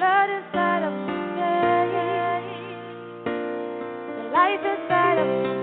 Blood inside of veins. The life inside of my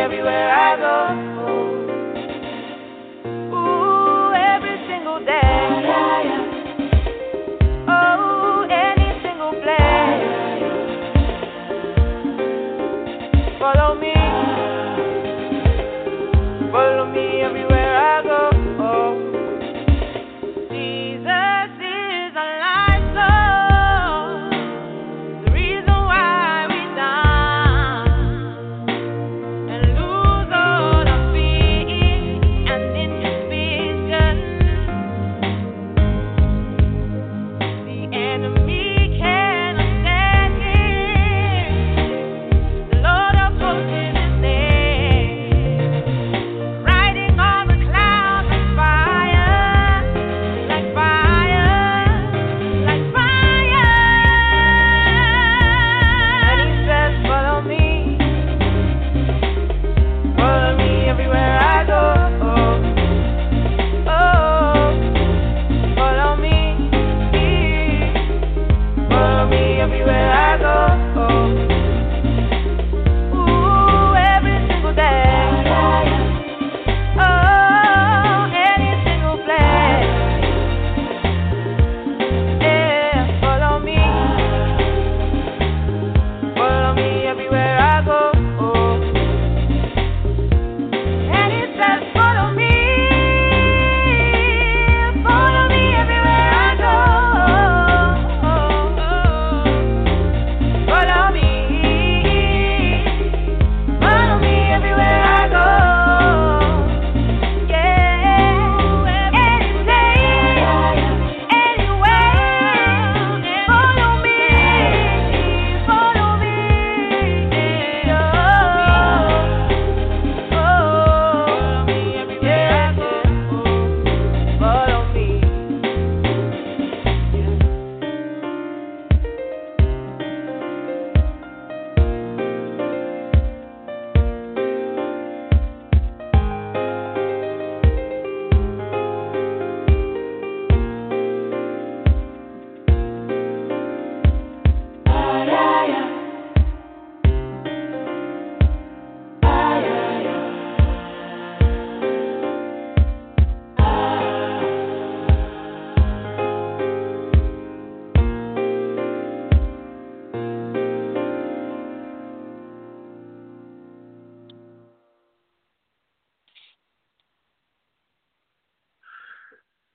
everywhere I go. Ooh, every single day.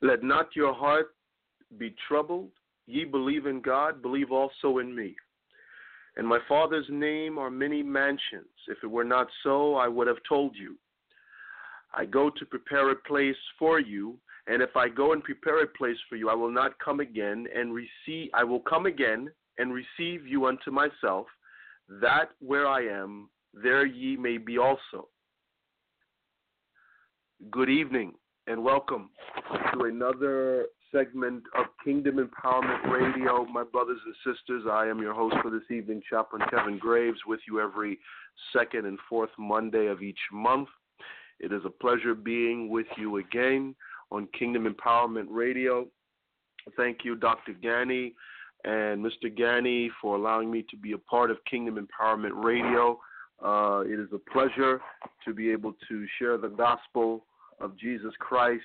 Let not your heart be troubled. Ye believe in God, believe also in me. In my Father's name are many mansions. If it were not so, I would have told you. I go to prepare a place for you, and if I go and prepare a place for you, I will not come again and receive I will come again and receive you unto myself, that where I am, there ye may be also. Good evening and welcome to another segment of Kingdom Empowerment Radio. My brothers and sisters, I am your host for this evening, Chaplain Kevin Graves, with you every second and fourth Monday of each month. It is a pleasure being with you again on Kingdom Empowerment Radio. Thank you, Dr. Gani and Mr. Gani for allowing me to be a part of Kingdom Empowerment Radio. Uh, it is a pleasure to be able to share the gospel of Jesus Christ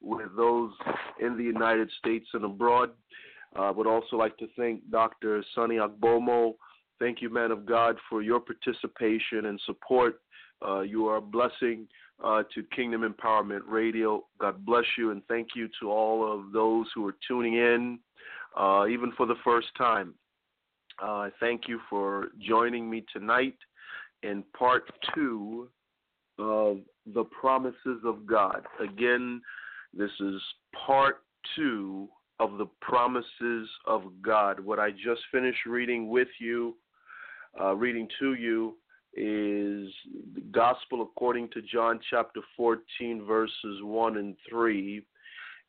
with those in the United States and abroad. I uh, would also like to thank Dr. Sonny Agbomo. Thank you, man of God, for your participation and support. Uh, you are a blessing uh, to Kingdom Empowerment Radio. God bless you, and thank you to all of those who are tuning in, uh, even for the first time. Uh, thank you for joining me tonight in part two of the promises of God. Again, this is part two of the promises of God. What I just finished reading with you, uh, reading to you, is the Gospel according to John chapter 14, verses 1 and 3.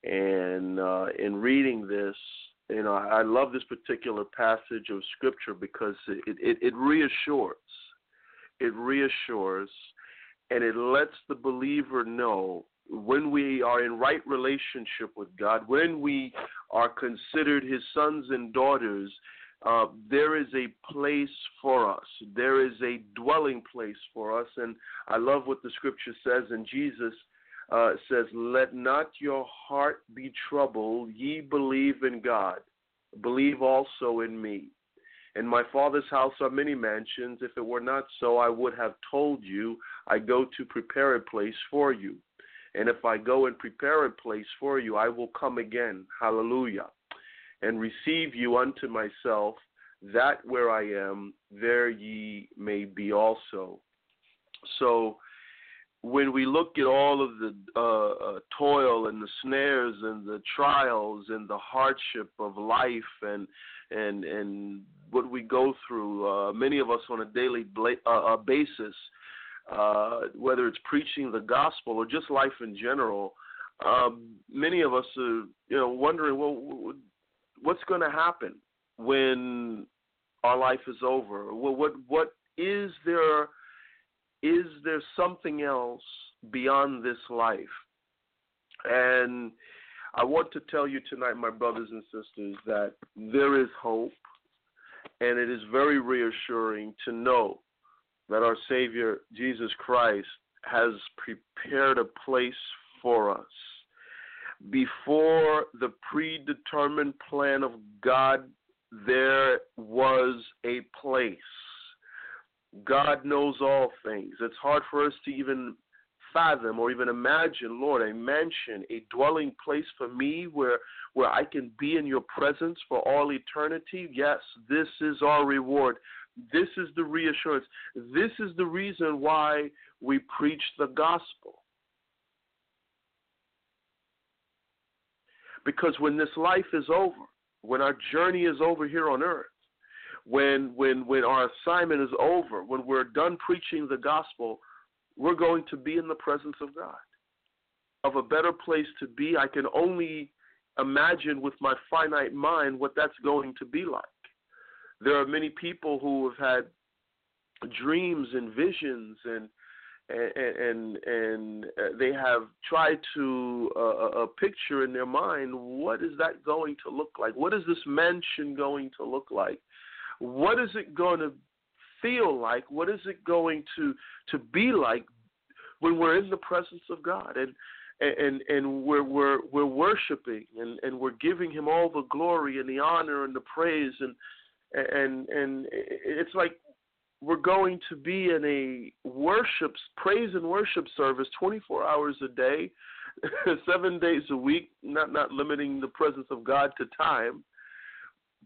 And uh, in reading this, you know, I love this particular passage of Scripture because it, it, it reassures, it reassures, and it lets the believer know when we are in right relationship with God, when we are considered His sons and daughters, uh, there is a place for us. There is a dwelling place for us. And I love what the scripture says, and Jesus uh, says, Let not your heart be troubled. Ye believe in God, believe also in me. In my Father's house are many mansions. If it were not so, I would have told you, I go to prepare a place for you. And if I go and prepare a place for you, I will come again. Hallelujah and receive you unto myself, that where I am, there ye may be also. So, when we look at all of the uh, uh, toil and the snares and the trials and the hardship of life and and and what we go through, uh, many of us on a daily bla- uh, uh, basis, uh, whether it's preaching the gospel or just life in general, um, many of us are you know wondering, well, what's going to happen when our life is over? Well, what what is there? Is there something else beyond this life? And I want to tell you tonight, my brothers and sisters, that there is hope, and it is very reassuring to know that our Savior Jesus Christ has prepared a place for us before the predetermined plan of God, there was a place. God knows all things. It's hard for us to even fathom or even imagine, Lord, a mansion, a dwelling place for me where where I can be in your presence for all eternity. Yes, this is our reward. This is the reassurance. This is the reason why we preach the gospel. Because when this life is over, when our journey is over here on earth, when when when our assignment is over, when we're done preaching the gospel, we're going to be in the presence of God. Of a better place to be, I can only imagine with my finite mind what that's going to be like. There are many people who have had dreams and visions and and and, and uh, they have tried to uh, a picture in their mind what is that going to look like what is this mansion going to look like what is it going to feel like what is it going to to be like when we're in the presence of god and and and we're we're we're worshiping and and we're giving him all the glory and the honor and the praise and and and it's like we're going to be in a worship, praise and worship service 24 hours a day, seven days a week, not, not limiting the presence of God to time.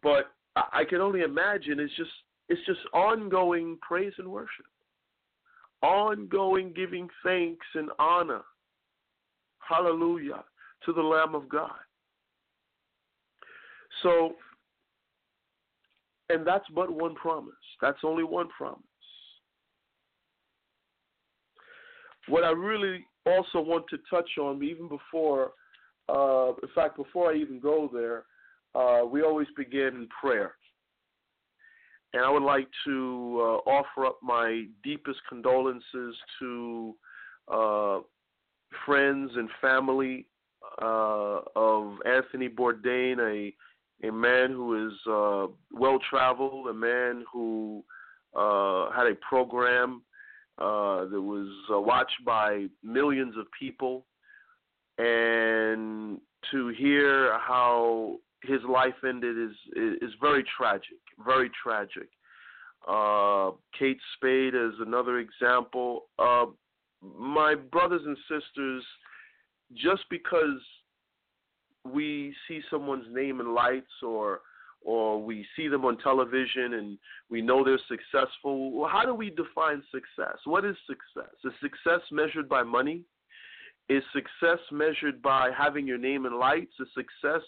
But I can only imagine it's just it's just ongoing praise and worship, ongoing giving thanks and honor, hallelujah, to the Lamb of God. So and that's but one promise. That's only one promise. What I really also want to touch on, even before, uh, in fact, before I even go there, uh, we always begin in prayer. And I would like to uh, offer up my deepest condolences to uh, friends and family uh, of Anthony Bourdain, a a man who is uh, well traveled, a man who uh, had a program uh, that was watched by millions of people, and to hear how his life ended is is very tragic, very tragic. Uh, Kate Spade is another example. Uh, my brothers and sisters, just because we see someone's name in lights or or we see them on television and we know they're successful. Well, how do we define success? What is success? Is success measured by money? Is success measured by having your name in lights? Is success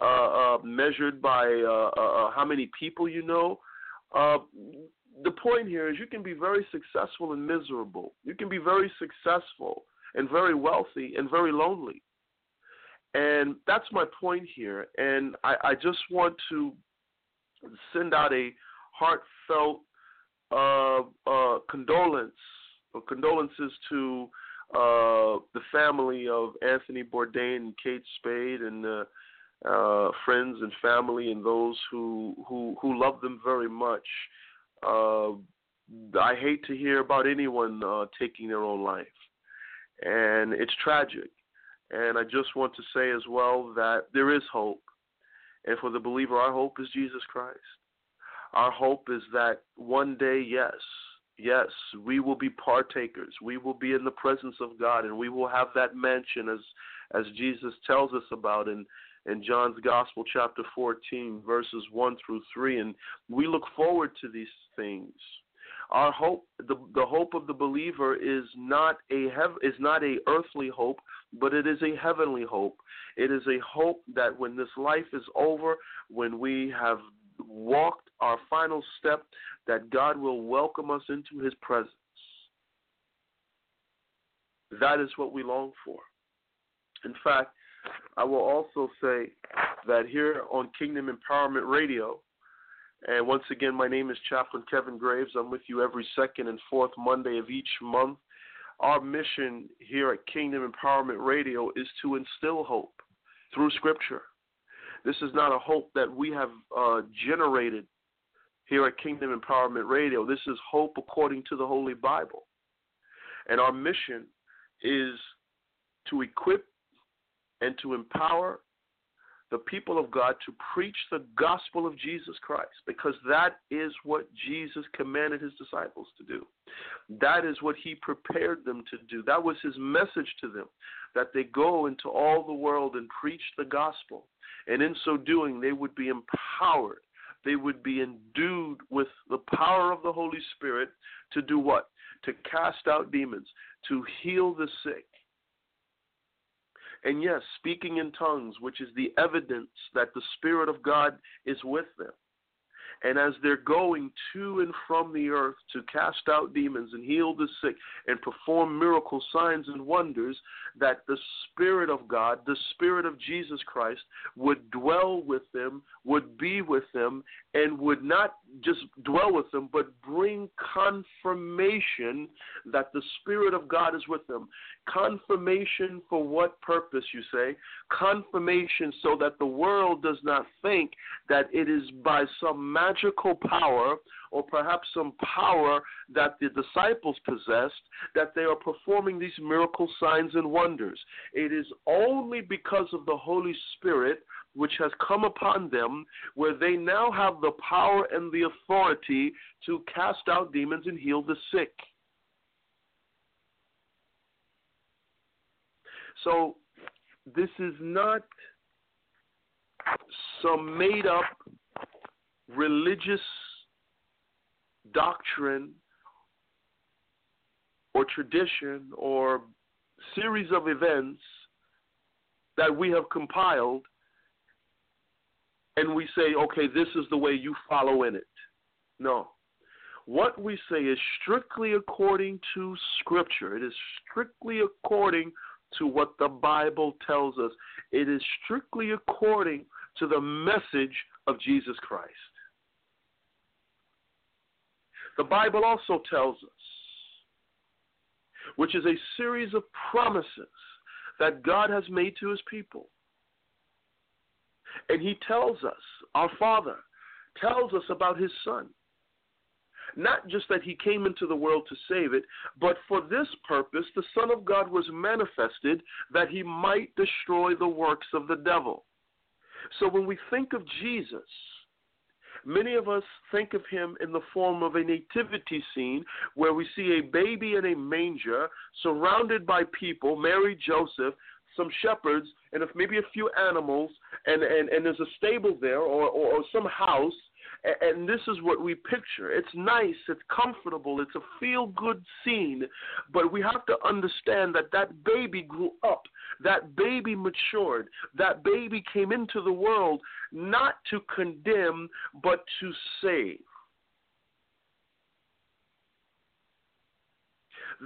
uh, uh, measured by uh, uh, uh how many people you know? Uh, the point here is you can be very successful and miserable. You can be very successful and very wealthy and very lonely. And that's my point here. And I, I just want to send out a heartfelt condolence condolences to uh, the family of Anthony Bourdain and Kate Spade and uh, uh, friends and family and those who who who love them very much. Uh, I hate to hear about anyone uh, taking their own life, and it's tragic. And I just want to say as well that there is hope. And for the believer, our hope is Jesus Christ. Our hope is that one day, yes, yes, we will be partakers. We will be in the presence of God and we will have that mansion as as Jesus tells us about in in John's Gospel chapter 14 verses 1 through 3 and we look forward to these things. Our hope, the, the hope of the believer is not a hev- is not a earthly hope, but it is a heavenly hope. It is a hope that when this life is over, when we have walked our final step, that God will welcome us into His presence. That is what we long for. In fact, I will also say that here on Kingdom Empowerment Radio, and once again, my name is Chaplain Kevin Graves. I'm with you every second and fourth Monday of each month. Our mission here at Kingdom Empowerment Radio is to instill hope through Scripture. This is not a hope that we have uh, generated here at Kingdom Empowerment Radio. This is hope according to the Holy Bible. And our mission is to equip and to empower the people of God to preach the gospel of Jesus Christ because that is what Jesus commanded his disciples to do. That is what he prepared them to do. That was his message to them that they go into all the world and preach the gospel. And in so doing, they would be empowered. They would be endued with the power of the Holy Spirit to do what? To cast out demons, to heal the sick, and yes, speaking in tongues, which is the evidence that the Spirit of God is with them. And as they're going to and from the earth to cast out demons and heal the sick and perform miracle signs and wonders, that the Spirit of God, the Spirit of Jesus Christ, would dwell with them, would be with them, and would not just dwell with them, but bring confirmation that the Spirit of God is with them. Confirmation for what purpose, you say? Confirmation so that the world does not think that it is by some magical power or perhaps some power that the disciples possessed that they are performing these miracle signs and wonders. It is only because of the Holy Spirit which has come upon them, where they now have the power and the authority to cast out demons and heal the sick. So, this is not some made up religious doctrine or tradition or series of events that we have compiled and we say, okay, this is the way you follow in it. No. What we say is strictly according to Scripture. It is strictly according to what the Bible tells us. It is strictly according to the message of Jesus Christ. The Bible also tells us, which is a series of promises that God has made to his people. And he tells us, our Father tells us about his Son. Not just that he came into the world to save it, but for this purpose the Son of God was manifested that he might destroy the works of the devil. So when we think of Jesus, Many of us think of him in the form of a nativity scene where we see a baby in a manger surrounded by people, Mary, Joseph, some shepherds, and if maybe a few animals, and, and, and there's a stable there or, or, or some house, and this is what we picture. It's nice, it's comfortable, it's a feel good scene, but we have to understand that that baby grew up, that baby matured, that baby came into the world not to condemn, but to save.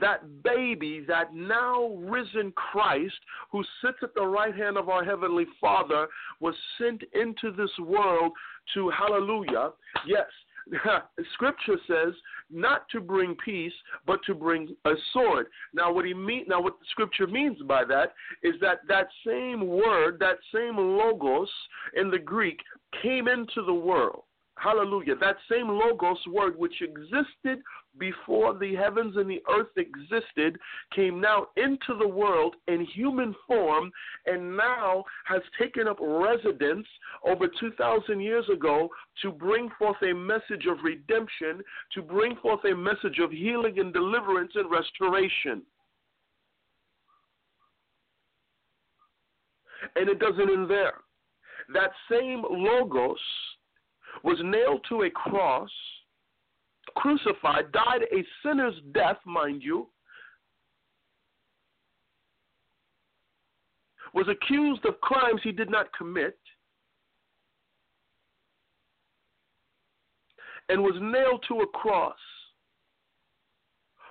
That baby, that now risen Christ, who sits at the right hand of our Heavenly Father, was sent into this world to, hallelujah, yes, Scripture says not to bring peace, but to bring a sword. Now, what he mean? Now, what Scripture means by that is that that same word, that same logos in the Greek, came into the world. Hallelujah. That same logos word, which existed before the heavens and the earth existed, came now into the world in human form and now has taken up residence over 2,000 years ago to bring forth a message of redemption, to bring forth a message of healing and deliverance and restoration. And it doesn't end there. That same logos was nailed to a cross, crucified, died a sinner's death, mind you, was accused of crimes he did not commit, and was nailed to a cross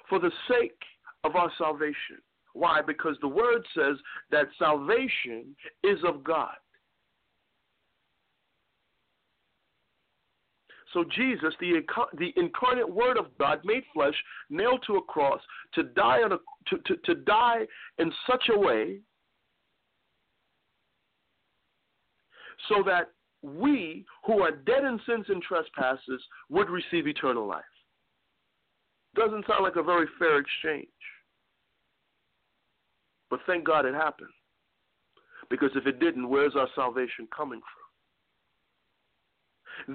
for the sake of our salvation. Why? Because the word says that salvation is of God. So Jesus, the, the incarnate Word of God, made flesh, nailed to a cross, to die on a, to, to, to die in such a way so that we who are dead in sins and trespasses would receive eternal life. Doesn't sound like a very fair exchange. But thank God it happened. Because if it didn't, where's our salvation coming from?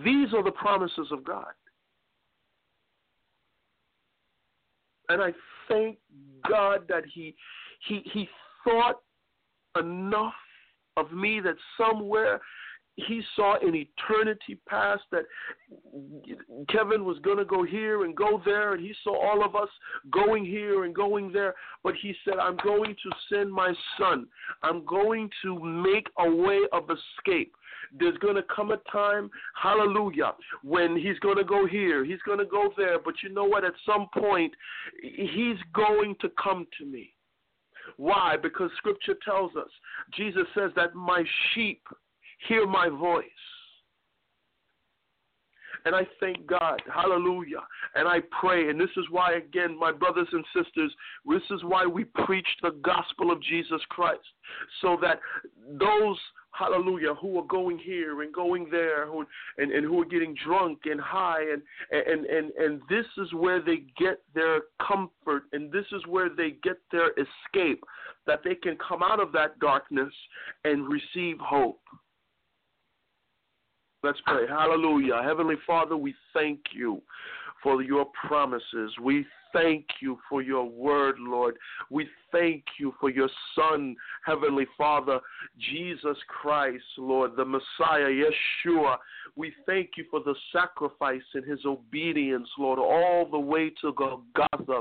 These are the promises of God. And I thank God that He He He thought enough of me that somewhere he saw in eternity past that Kevin was going to go here and go there, and he saw all of us going here and going there. But he said, I'm going to send my son. I'm going to make a way of escape. There's going to come a time, hallelujah, when he's going to go here, he's going to go there. But you know what? At some point, he's going to come to me. Why? Because scripture tells us, Jesus says that my sheep hear my voice. And I thank God. Hallelujah. And I pray. And this is why, again, my brothers and sisters, this is why we preach the gospel of Jesus Christ. So that those hallelujah, who are going here and going there, who and, and who are getting drunk and high, and, and and and this is where they get their comfort, and this is where they get their escape, that they can come out of that darkness and receive hope. Let's pray. Hallelujah. Heavenly Father, we thank you for your promises. We thank you for your word, Lord. We thank you for your Son, Heavenly Father, Jesus Christ, Lord, the Messiah, Yeshua. We thank you for the sacrifice and his obedience, Lord, all the way to Golgotha.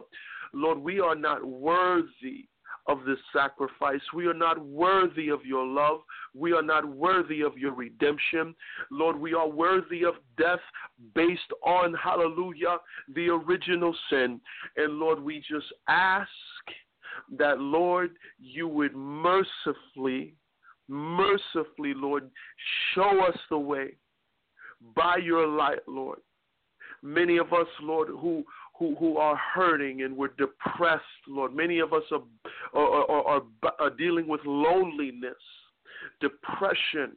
Lord, we are not worthy of this sacrifice. We are not worthy of your love. We are not worthy of your redemption. Lord, we are worthy of death based on, hallelujah, the original sin. And Lord, we just ask that, Lord, you would mercifully, mercifully, Lord, show us the way by your light, Lord. Many of us, Lord, who who, who are hurting and we're depressed, Lord. Many of us are, are, are, are dealing with loneliness, depression,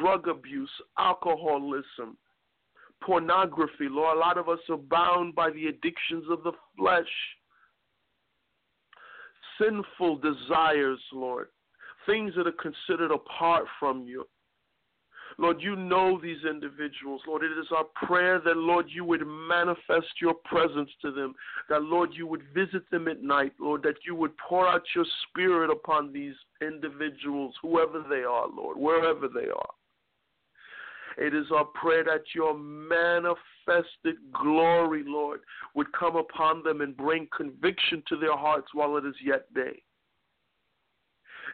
drug abuse, alcoholism, pornography. Lord, a lot of us are bound by the addictions of the flesh, sinful desires, Lord, things that are considered apart from you. Lord, you know these individuals. Lord, it is our prayer that, Lord, you would manifest your presence to them. That, Lord, you would visit them at night. Lord, that you would pour out your spirit upon these individuals, whoever they are, Lord, wherever they are. It is our prayer that your manifested glory, Lord, would come upon them and bring conviction to their hearts while it is yet day.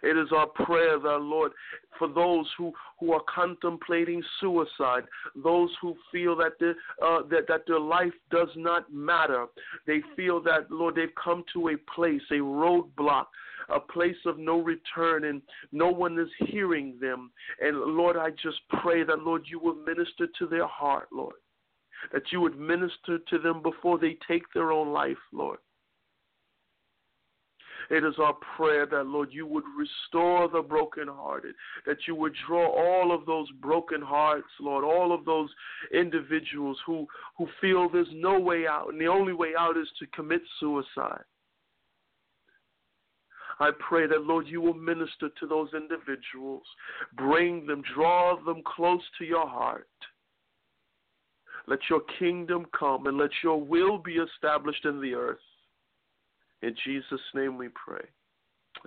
It is our prayer that, Lord, for those who, who are contemplating suicide, those who feel that, the, uh, that, that their life does not matter, they feel that, Lord, they've come to a place, a roadblock, a place of no return, and no one is hearing them. And Lord, I just pray that, Lord, you will minister to their heart, Lord. That you would minister to them before they take their own life, Lord. It is our prayer that, Lord, you would restore the brokenhearted, that you would draw all of those broken hearts, Lord, all of those individuals who, who feel there's no way out, and the only way out is to commit suicide. I pray that, Lord, you will minister to those individuals, bring them, draw them close to your heart. Let your kingdom come and let your will be established in the earth. In Jesus' name we pray.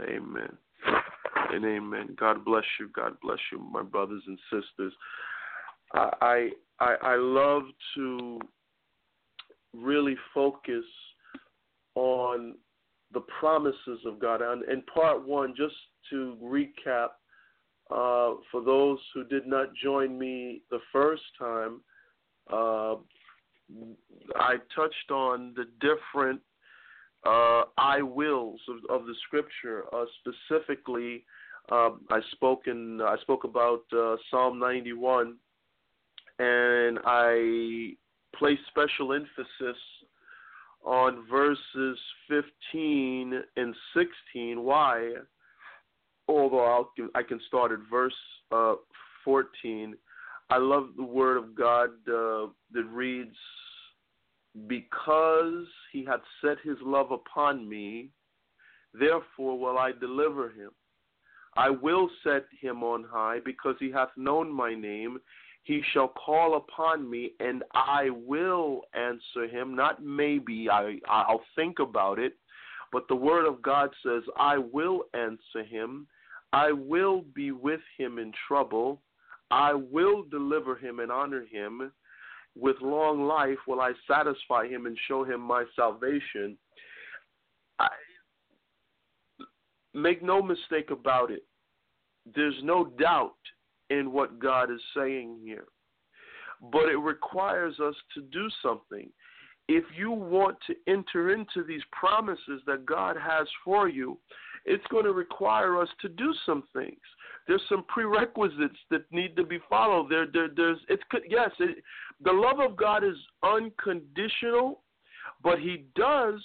Amen. And amen. God bless you. God bless you, my brothers and sisters. I I I love to really focus on the promises of God. And in part one, just to recap, uh, for those who did not join me the first time, uh, I touched on the different uh, I wills of, of the scripture. Uh, specifically, um, I spoke in, I spoke about uh, Psalm 91, and I placed special emphasis on verses 15 and 16. Why? Although I'll, I can start at verse uh, 14. I love the word of God uh, that reads, because he hath set his love upon me, therefore will I deliver him. I will set him on high, because he hath known my name. He shall call upon me, and I will answer him. Not maybe, I, I'll think about it, but the word of God says, I will answer him. I will be with him in trouble. I will deliver him and honor him with long life will I satisfy him and show him my salvation. I, make no mistake about it. There's no doubt in what God is saying here. But it requires us to do something. If you want to enter into these promises that God has for you, it's going to require us to do some things. There's some prerequisites that need to be followed. There, there there's it's yes, it, the love of God is unconditional, but He does.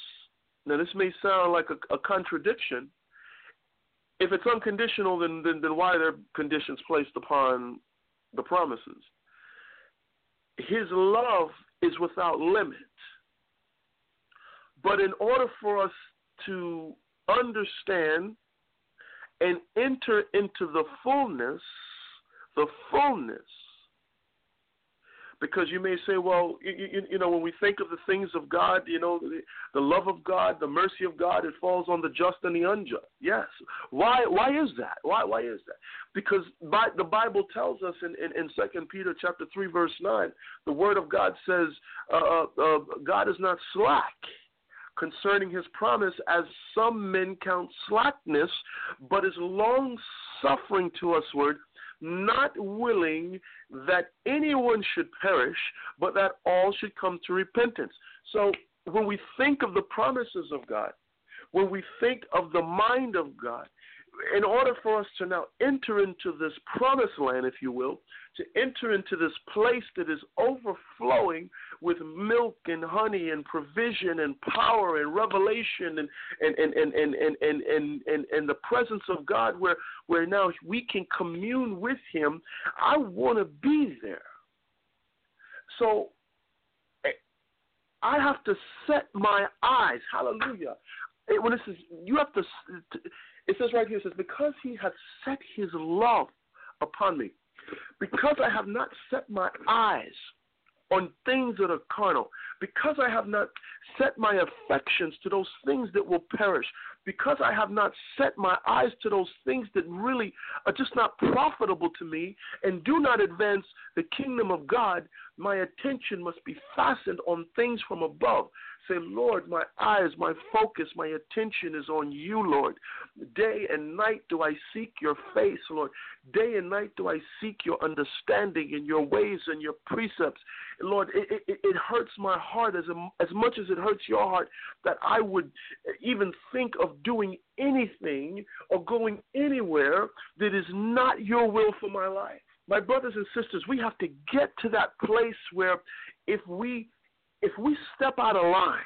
Now, this may sound like a, a contradiction. If it's unconditional, then, then then why are there conditions placed upon the promises? His love is without limit. But in order for us to understand and enter into the fullness, the fullness. Because you may say, well, you, you, you know, when we think of the things of God, you know, the, the love of God, the mercy of God, it falls on the just and the unjust. Yes. Why? Why is that? Why? Why is that? Because by, the Bible tells us in in, in Second Peter chapter three verse nine, the Word of God says, uh, uh, uh God is not slack concerning his promise, as some men count slackness, but is long suffering to usward, not willing that anyone should perish, but that all should come to repentance. So when we think of the promises of God, when we think of the mind of God, in order for us to now enter into this promised land, if you will, to enter into this place that is overflowing with milk and honey and provision and power and revelation and and and and and and and, and, and, and the presence of God where where now we can commune with him I want to be there. So I have to set my eyes. Hallelujah. When it says you have to it says right here it says because he has set his love upon me because I have not set my eyes on things that are carnal, because I have not set my affections to those things that will perish, because I have not set my eyes to those things that really are just not profitable to me and do not advance the kingdom of God, my attention must be fastened on things from above. Say, Lord, my eyes, my focus, my attention is on you, Lord. Day and night do I seek your face, Lord. Day and night do I seek your understanding and your ways and your precepts. Lord, it, it, it hurts my heart as, um, as much as it hurts your heart that I would even think of doing anything or going anywhere that is not your will for my life. My brothers and sisters, we have to get to that place where if we if we step out of line,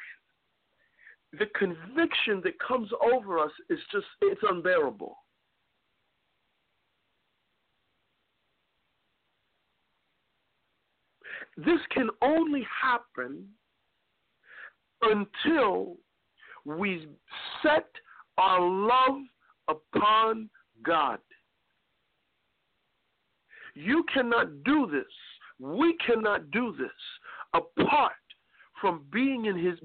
the conviction that comes over us is just, it's unbearable. This can only happen until we set our love upon God. You cannot do this. We cannot do this apart from being in his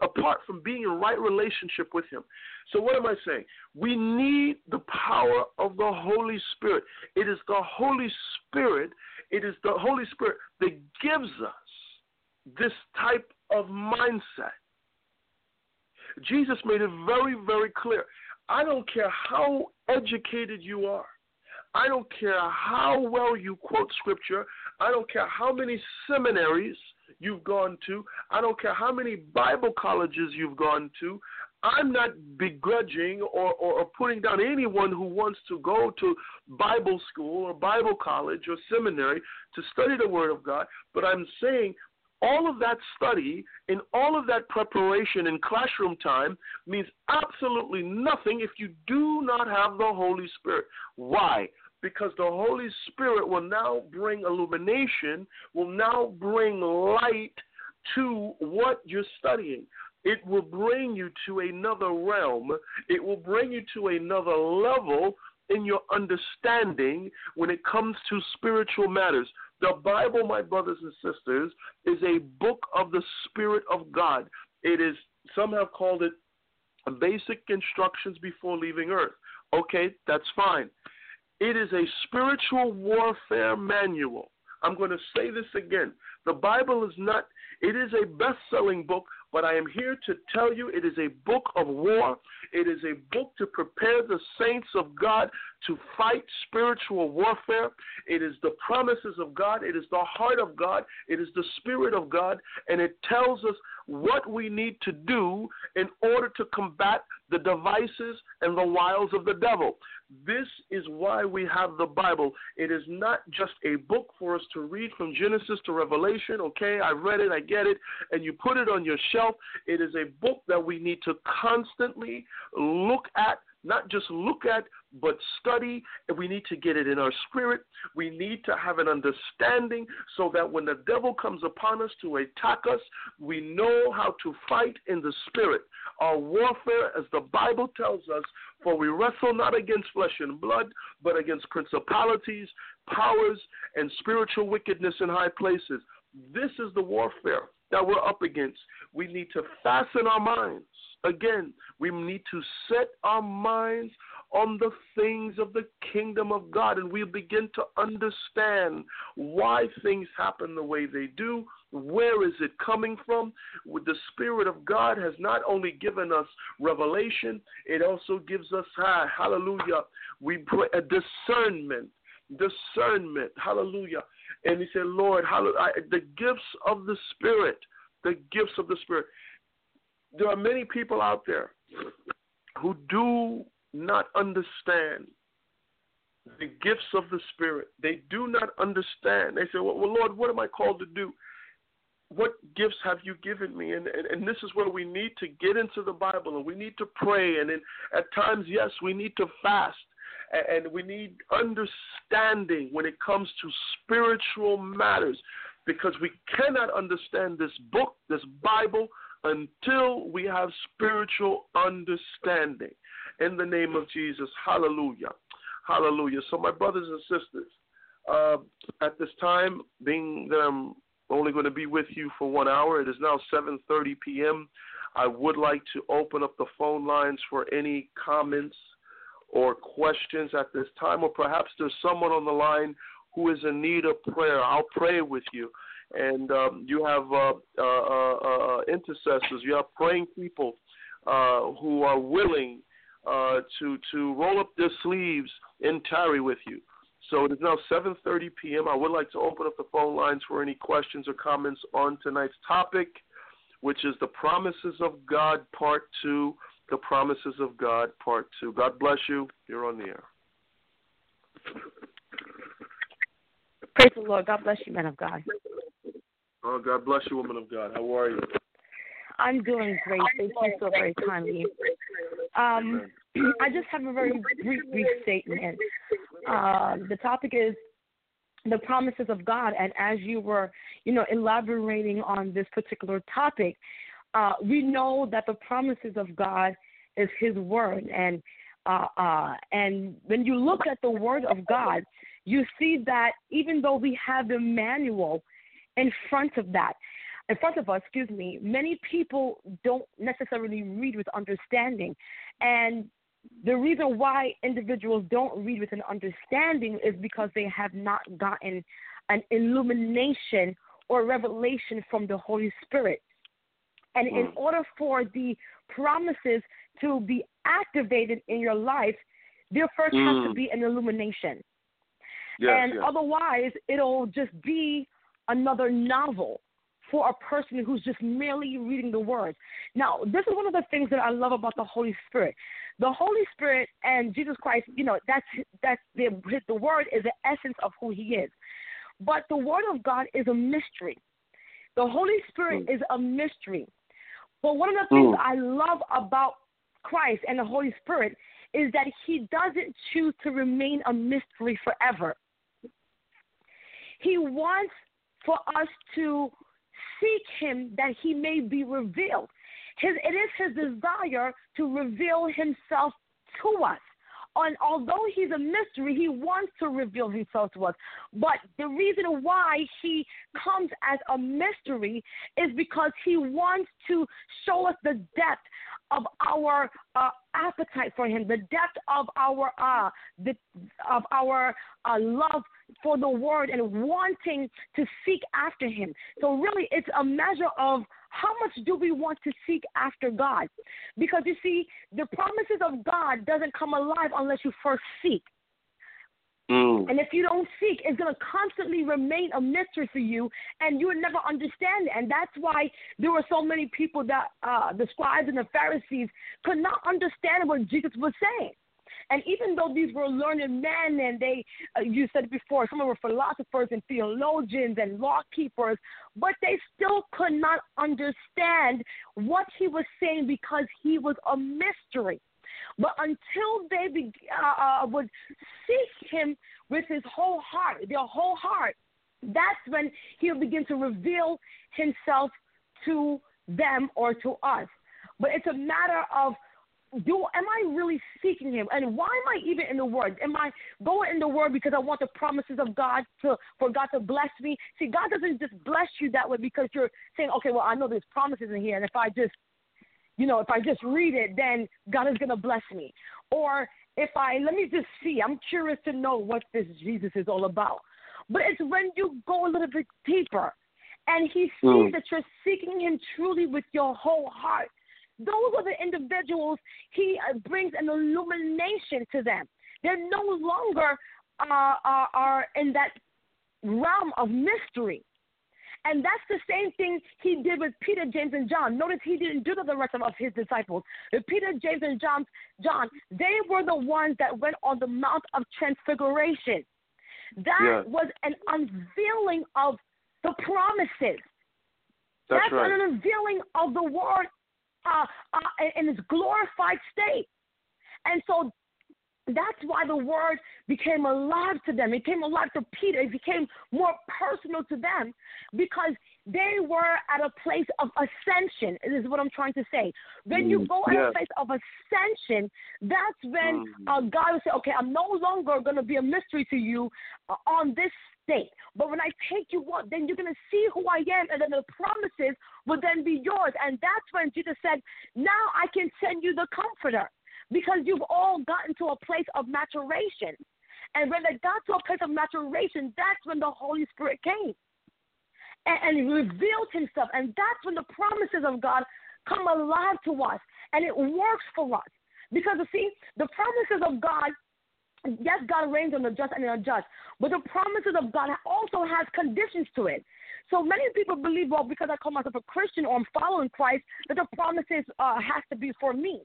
apart from being in right relationship with him. So what am I saying? We need the power of the Holy Spirit. It is the Holy Spirit, it is the Holy Spirit that gives us this type of mindset. Jesus made it very, very clear. I don't care how educated you are. I don't care how well you quote scripture. I don't care how many seminaries you've gone to. I don't care how many Bible colleges you've gone to. I'm not begrudging or, or, or, putting down anyone who wants to go to Bible school or Bible college or seminary to study the Word of God, but I'm saying all of that study and all of that preparation in classroom time means absolutely nothing if you do not have the Holy Spirit. Why? because the Holy Spirit will now bring illumination, will now bring light to what you're studying. It will bring you to another realm. It will bring you to another level in your understanding when it comes to spiritual matters. The Bible, my brothers and sisters, is a book of the Spirit of God. It is, some have called it basic instructions before leaving earth. Okay, that's fine. It is a spiritual warfare manual. I'm going to say this again. The Bible is not, it is a best selling book, but I am here to tell you it is a book of war. It is a book to prepare the saints of God to fight spiritual warfare. It is the promises of God. It is the heart of God. It is the Spirit of God. And it tells us what we need to do in order to combat the devices and the wiles of the devil. This is why we have the Bible. It is not just a book for us to read from Genesis to Revelation. Okay, I read it, I get it, and you put it on your shelf. It is a book that we need to constantly look at, not just look at, but study, and we need to get it in our spirit. We need to have an understanding so that when the devil comes upon us to attack us, we know how to fight in the spirit. Our warfare, as the Bible tells us, for we wrestle not against flesh and blood, but against principalities, powers, and spiritual wickedness in high places. This is the warfare that we're up against. We need to fasten our minds. Again, we need to set our minds on the things of the kingdom of God, and we begin to understand why things happen the way they do. Where is it coming from? The Spirit of God has not only given us revelation, it also gives us, ah, hallelujah, we pray a discernment. Discernment, hallelujah. And he said, Lord, hallelujah, the gifts of the Spirit, the gifts of the Spirit. There are many people out there who do not understand the gifts of the Spirit. They do not understand. They say, well, well, Lord, what am I called to do? What gifts have you given me? And, and, and this is where we need to get into the Bible and we need to pray. And in, at times, yes, we need to fast and, and we need understanding when it comes to spiritual matters because we cannot understand this book, this Bible, until we have spiritual understanding. In the name of Jesus, hallelujah. Hallelujah. So, my brothers and sisters, uh, at this time, being that I'm only going to be with you for one hour, it is now 7:30 p.m. I would like to open up the phone lines for any comments or questions at this time, or perhaps there's someone on the line who is in need of prayer. I'll pray with you. And um, you have uh, uh, uh, uh intercessors, you have praying people uh, who are willing uh, to to roll up their sleeves and tarry with you. So it is now 7:30 p.m. I would like to open up the phone lines for any questions or comments on tonight's topic, which is the promises of God, part two. The promises of God, part two. God bless you. You're on the air. Praise the Lord. God bless you, man of God. Oh, God bless you, woman of God. How are you? I'm doing great. Thank you so very kindly. Um, I just have a very brief, brief statement. Uh, the topic is the promises of God, and as you were, you know, elaborating on this particular topic, uh, we know that the promises of God is His word, and uh, uh, and when you look at the word of God, you see that even though we have the manual in front of that, in front of us, excuse me, many people don't necessarily read with understanding. And the reason why individuals don't read with an understanding is because they have not gotten an illumination or revelation from the Holy Spirit. And in hmm. order for the promises to be activated in your life, there first mm. has to hmm. be an illumination. Yes, and yes. otherwise, it'll just be another novel for a person who's just merely reading the words. Now, this is one of the things that I love about the Holy Spirit. The Holy Spirit and Jesus Christ, you know, that's that's the the word is the essence of who He is. But the Word of God is a mystery. The Holy Spirit mm. is a mystery. But one of the things mm. I love about Christ and the Holy Spirit is that He doesn't choose to remain a mystery forever. He wants for us to seek him that he may be revealed. His, it is his desire to reveal himself to us. And although he's a mystery, he wants to reveal himself to us. But the reason why he comes as a mystery is because he wants to show us the depth of our uh, appetite for him, the depth of our uh, the, of our uh, love for the word and wanting to seek after him. So really it's a measure of how much do we want to seek after God? Because you see, the promises of God doesn't come alive unless you first seek. Mm. And if you don't seek, it's going to constantly remain a mystery for you, and you will never understand it. And that's why there were so many people that uh, the scribes and the Pharisees could not understand what Jesus was saying. And even though these were learned men, and they, uh, you said before, some of were philosophers and theologians and law keepers, but they still could not understand what he was saying because he was a mystery. But until they be, uh, uh, would seek him with his whole heart, their whole heart, that's when he'll begin to reveal himself to them or to us. But it's a matter of do am I really seeking him? And why am I even in the word? Am I going in the word because I want the promises of God to for God to bless me? See, God doesn't just bless you that way because you're saying, Okay, well I know there's promises in here and if I just you know, if I just read it, then God is gonna bless me. Or if I let me just see, I'm curious to know what this Jesus is all about. But it's when you go a little bit deeper and he sees mm. that you're seeking him truly with your whole heart those are the individuals he uh, brings an illumination to them. They're no longer uh, are, are in that realm of mystery. And that's the same thing he did with Peter, James, and John. Notice he didn't do to the rest of his disciples. With Peter, James, and John, John, they were the ones that went on the Mount of Transfiguration. That was an unveiling of the promises. That's right. an unveiling of the word uh, uh, in its glorified state. And so that's why the word became alive to them. It came alive to Peter. It became more personal to them because they were at a place of ascension. This is what I'm trying to say. When you go at a place of ascension, that's when Mm. uh, God will say, okay, I'm no longer going to be a mystery to you uh, on this state. But when I take you up, then you're going to see who I am, and then the promises will then be yours. And that's when Jesus said, now I can send you the comforter because you've all gotten to a place of maturation. And when they got to a place of maturation, that's when the Holy Spirit came and, and revealed himself. And that's when the promises of God come alive to us and it works for us. Because you see, the promises of God, yes, God rains on the just and the unjust, but the promises of God also has conditions to it. So many people believe, well, because I call myself a Christian or I'm following Christ, that the promises uh, has to be for me.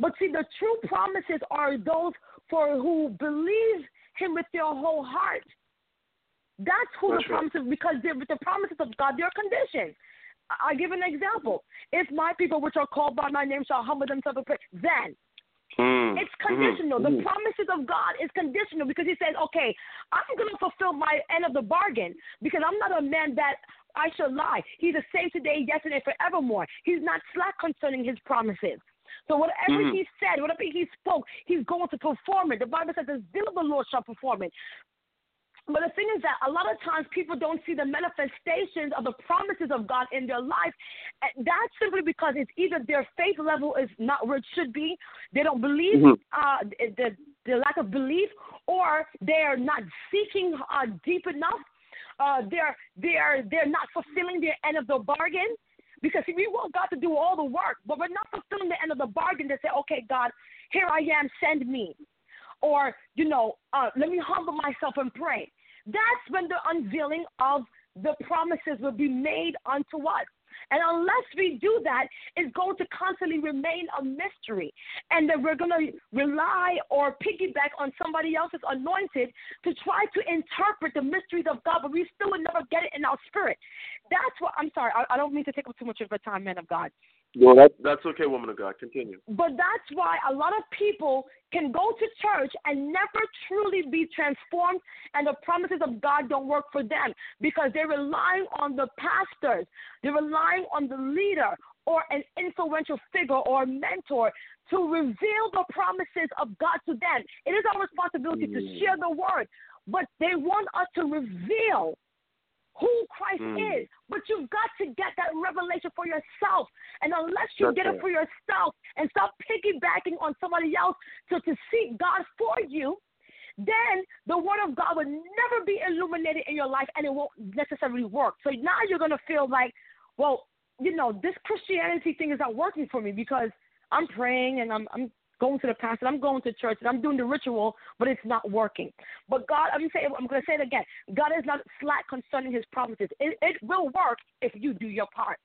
But see, the true promises are those for who believe Him with their whole heart. That's who That's the right. promises, because the promises of God, there are conditions. I give an example. If my people, which are called by my name, shall humble themselves and pray, then Mm. it's conditional. Mhm. The promises of God is conditional because He says, okay, I'm going to fulfill my end of the bargain because I'm not a man that I shall lie. He's the same today, yesterday, forevermore. He's not slack concerning His promises. So whatever Mhm. He said, whatever He spoke, He's going to perform it. The Bible says, the zeal of the Lord shall perform it. But the thing is that a lot of times people don't see the manifestations of the promises of God in their life. And that's simply because it's either their faith level is not where it should be, they don't believe, Mhm. uh, the, the lack of belief, or they're not seeking uh, deep enough. Uh, they're they're they're not fulfilling their end of the bargain. Because see, we want God to do all the work, but we're not fulfilling the end of the bargain to say, okay, God, here I am, send me or you know, uh, let me humble myself and pray. That's when the unveiling of the promises will be made unto us. And unless we do that, it's going to constantly remain a mystery. And that we're going to rely or piggyback on somebody else's anointed to try to interpret the mysteries of God, but we still would never get it in our spirit. That's what I'm sorry. I, I don't mean to take up too much of your time, man of God. No, that, that's okay, woman of God. Continue. But that's why a lot of people can go to church and never truly be transformed, and the promises of God don't work for them because they're relying on the pastors, they're relying on the leader or an influential figure or a mentor to reveal the promises of God to them. It is our responsibility to mm. share the word, but they want us to reveal who Christ Mm. is. But you've got to get that revelation for yourself. And unless you That's get it right. for yourself and stop piggybacking on somebody else to, to seek God for you, then the word of God will never be illuminated in your life and it won't necessarily work. So now you're going to feel like, well, you know, this Christianity thing is not working for me because I'm praying and I'm, I'm going to the pastor, I'm going to church, and I'm doing the ritual, but it's not working. But God, I'm saying, I'm going to say it again. God is not slack concerning His promises. It, it will work if you do your part.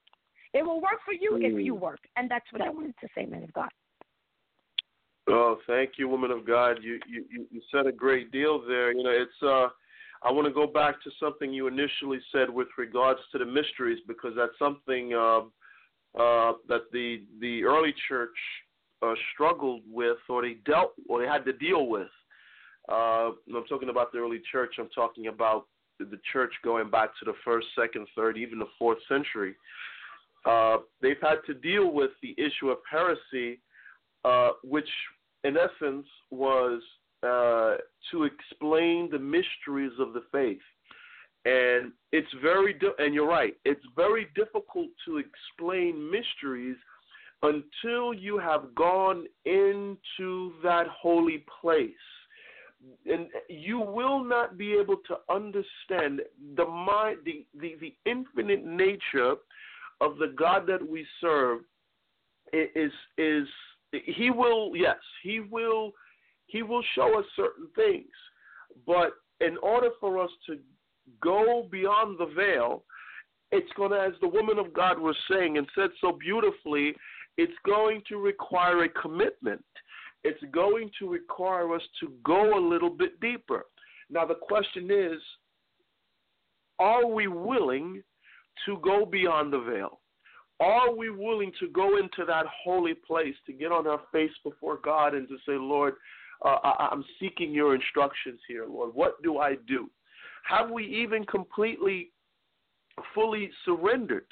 It will work for you if you work, and that's what I wanted to say, man of God. Oh, thank you, woman of God. You you you you said a great deal there. You know, it's uh I want to go back to something you initially said with regards to the mysteries because that's something uh, uh, that the the early church uh, struggled with or they dealt or they had to deal with. Uh, I'm talking about the early church. I'm talking about the church going back to the first, second, third, even the fourth century. Uh, they've had to deal with the issue of heresy, uh, which in essence was uh, to explain the mysteries of the faith. And it's very, di- and you're right, it's very difficult to explain mysteries until you have gone into that holy place. And you will not be able to understand the mind, the, the, the infinite nature of the God that we serve is is he will yes he will he will show us certain things but in order for us to go beyond the veil it's going to, as the woman of God was saying and said so beautifully, it's going to require a commitment. It's going to require us to go a little bit deeper. Now, the question is are we willing to go beyond the veil? Are we willing to go into that holy place, to get on our face before God and to say, Lord, uh, I- I'm seeking your instructions here, Lord. What do I do? Have we even completely, fully surrendered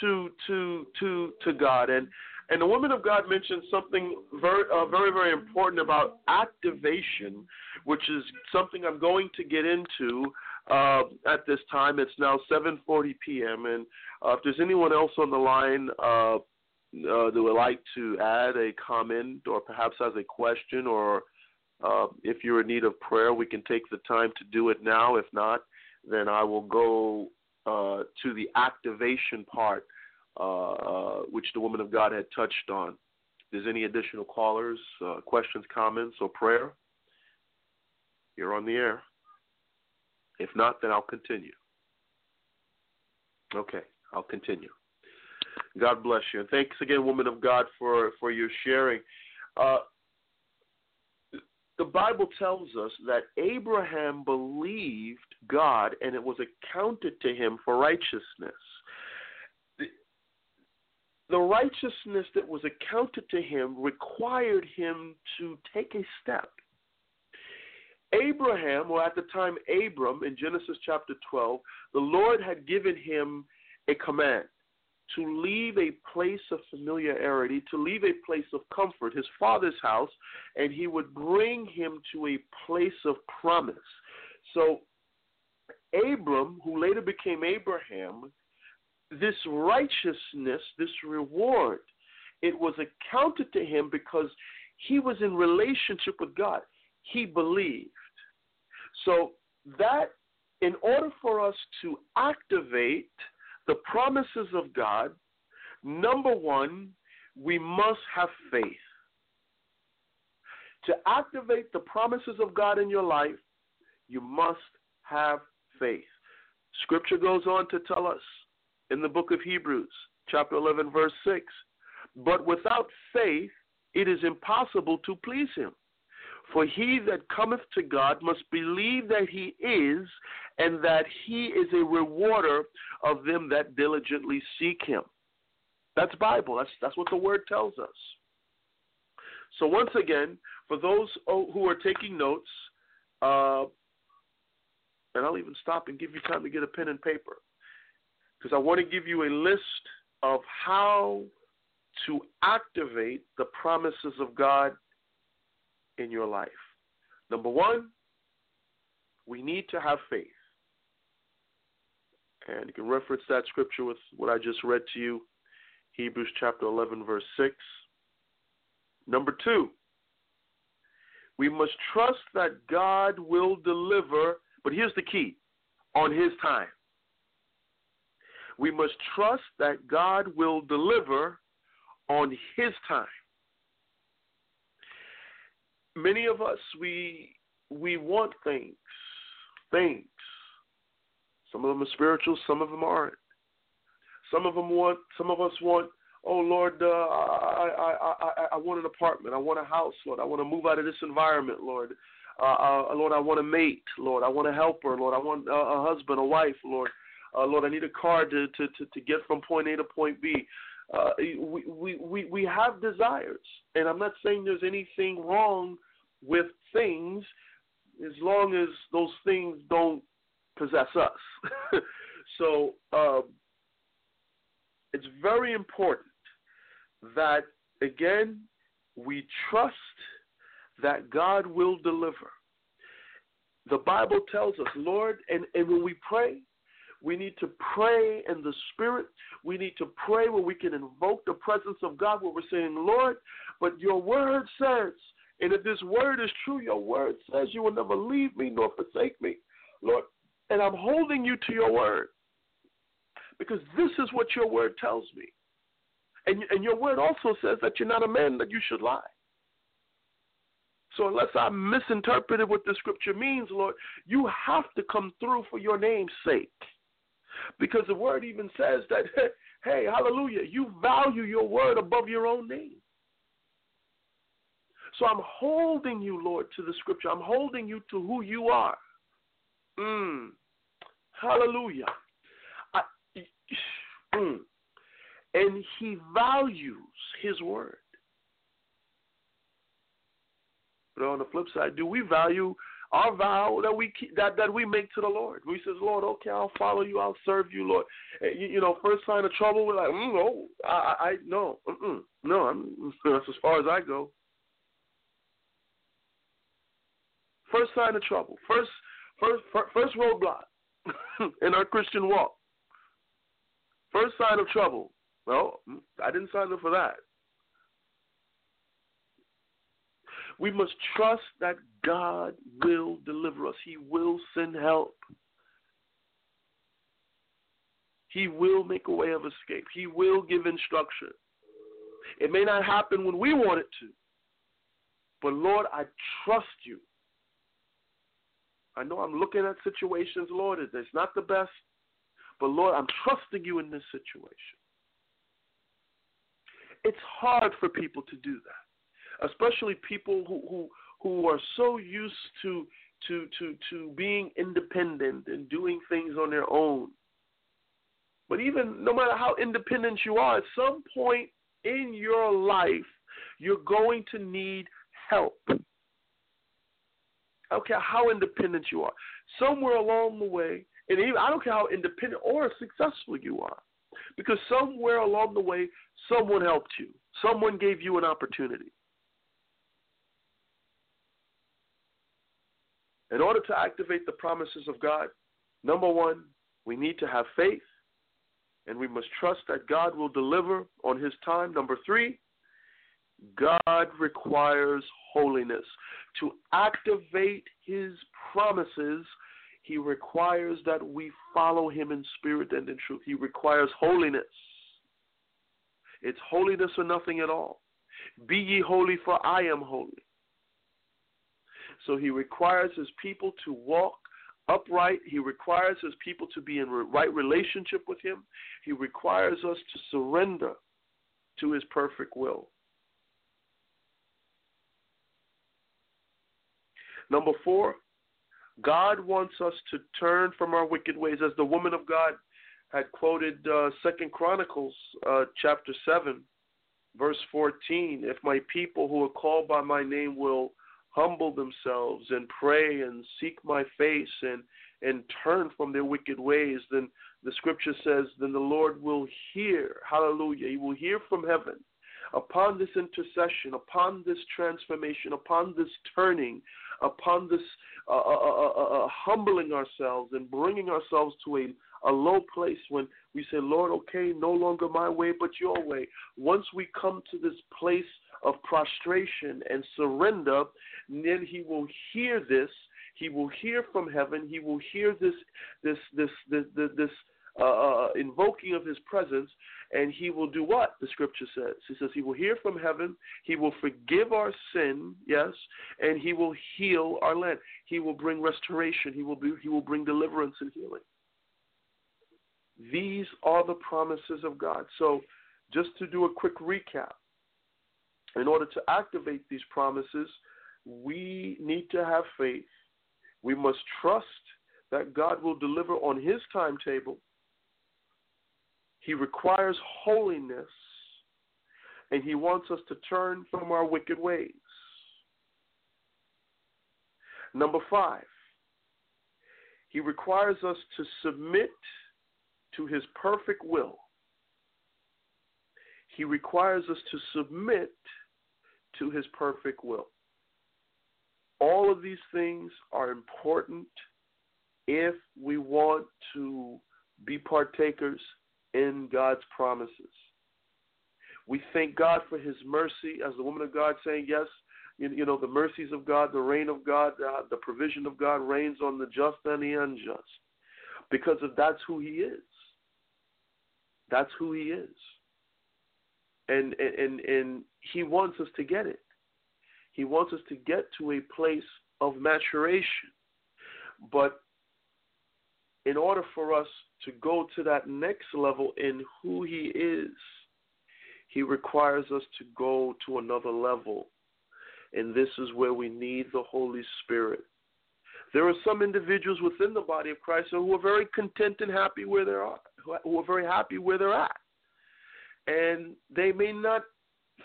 to to to to God? And and the woman of God mentioned something very uh, very very important about activation, which is something I'm going to get into uh, at this time. It's now 7:40 p.m. and uh, if there's anyone else on the line. Uh, uh, that would like to add a comment or perhaps has a question or uh, if you're in need of prayer, we can take the time to do it now. If not, then I will go uh, to the activation part, uh, uh which the woman of God had touched on. There's any additional callers, uh, questions, comments, or prayer, you're on the air. If not, then I'll continue. Okay, I'll continue. God bless you. And thanks again, woman of God, for, for your sharing. Uh, the Bible tells us that Abraham believed God and it was accounted to him for righteousness. The, righteousness that was accounted to him required him to take a step. Abraham, or at the time Abram in Genesis chapter 12, the Lord had given him a command to leave a place of familiarity, to leave a place of comfort, his father's house, and he would bring him to a place of promise. So, Abram, who later became Abraham, this righteousness, this reward, it was accounted to him because he was in relationship with God. He believed. So, that in order for us to activate the promises of God, number one, we must have faith. To activate the promises of God in your life, you must have faith. Scripture goes on to tell us in the book of Hebrews, chapter 11, verse 6 But without faith, it is impossible to please him. For he that cometh to God must believe that he is, and that he is a rewarder of them that diligently seek him. That's Bible. That's that's what the word tells us. So once again, for those who are taking notes, uh, and I'll even stop and give you time to get a pen and paper, because I want to give you a list of how to activate the promises of God in your life. Number one, we need to have faith. And you can reference that scripture with what I just read to you Hebrews chapter 11, verse 6. Number two, we must trust that God will deliver, but here's the key on His time. We must trust that God will deliver on His time. Many of us, we we want things, things, some of them are spiritual, some of them aren't. Some of them want, some of us want. Oh Lord, uh, I, I, I, I want an apartment. I want a house, Lord. I want to move out of this environment, Lord. Uh, uh, Lord, I want a mate, Lord. I want a helper, Lord. I want a, husband, a wife, Lord. Uh, Lord, I need a car to, to, to, to get from point A to point B. Uh, we, we, we, we have desires, and I'm not saying there's anything wrong with things as long as those things don't possess us. so um, it's very important that, again, we trust that God will deliver. The Bible tells us, Lord, and, and when we pray, we need to pray in the Spirit. We need to pray where we can invoke the presence of God, where we're saying, Lord, but your word says, and if this word is true, your word says you will never leave me nor forsake me, Lord. And I'm holding you to your word because this is what your word tells me. And, and your word also says that you're not a man that you should lie. So unless I misinterpreted what the scripture means, Lord, you have to come through for your name's sake. Because the word even says that, hey, hallelujah, you value your word above your own name. So I'm holding you, Lord, to the scripture. I'm holding you to who you are. Mm. Hallelujah. I, mm. And he values his word. But on the flip side, do we value our vow that we keep, that that we make to the Lord? We says, Lord, okay, I'll follow you, I'll serve you, Lord. You, you know, first sign of trouble, we're like, mm, no, I, I no, mm-mm, no, I'm, that's as far as I go. First sign of trouble, first first first roadblock in our Christian walk. First sign of trouble. Well, I didn't sign up for that. We must trust that God will deliver us. He will send help. He will make a way of escape. He will give instruction. It may not happen when we want it to, but Lord, I trust you. I know I'm looking at situations, Lord, it's not the best, but Lord, I'm trusting you in this situation. It's hard for people to do that, especially people who who, who are so used to to to to being independent and doing things on their own. But even no matter how independent you are, at some point in your life, you're going to need help. I don't care how independent you are. Somewhere along the way, and even, I don't care how independent or successful you are, because somewhere along the way, someone helped you. Someone gave you an opportunity. In order to activate the promises of God, number one, we need to have faith and we must trust that God will deliver on His time. Number three, God requires holiness. To activate His promises, He requires that we follow Him in spirit and in truth. He requires holiness. It's holiness or nothing at all. Be ye holy, for I am holy. So He requires His people to walk upright. He requires His people to be in right relationship with Him. He requires us to surrender to His perfect will. Number four, God wants us to turn from our wicked ways. As the woman of God had quoted uh, Second Chronicles uh, chapter seven, verse fourteen, if my people who are called by my name will humble themselves and pray and seek my face and and turn from their wicked ways, then the scripture says, then the Lord will hear. Hallelujah. He will hear from heaven upon this intercession, upon this transformation, upon this turning, upon this uh, uh, uh, uh, uh humbling ourselves and bringing ourselves to a, a low place when we say, Lord, okay, no longer my way, but your way. Once we come to this place of prostration and surrender, then He will hear this. He will hear from heaven. He will hear this, this, this, this, this, this uh, uh, invoking of his presence, and he will do what the scripture says. He says he will hear from heaven, he will forgive our sin, yes, and he will heal our land. He will bring restoration. He will be, he will bring deliverance and healing. These are the promises of God. So, just to do a quick recap, in order to activate these promises, we need to have faith. We must trust that God will deliver on His timetable. He requires holiness, and He wants us to turn from our wicked ways. Number five, He requires us to submit to His perfect will. He requires us to submit to his perfect will. All of these things are important if we want to be partakers in God's promises. We thank God for his mercy, as the woman of God saying, yes, you, know, the mercies of God, the reign of God, the provision of God rains on the just and the unjust. Because of that's who he is. That's who he is and and and he wants us to get it. He wants us to get to a place of maturation. But in order for us to go to that next level in who He is, He requires us to go to another level. And this is where we need the Holy Spirit. There are some individuals within the body of Christ who are very content and happy where they are, who are very happy where they're at. And they may not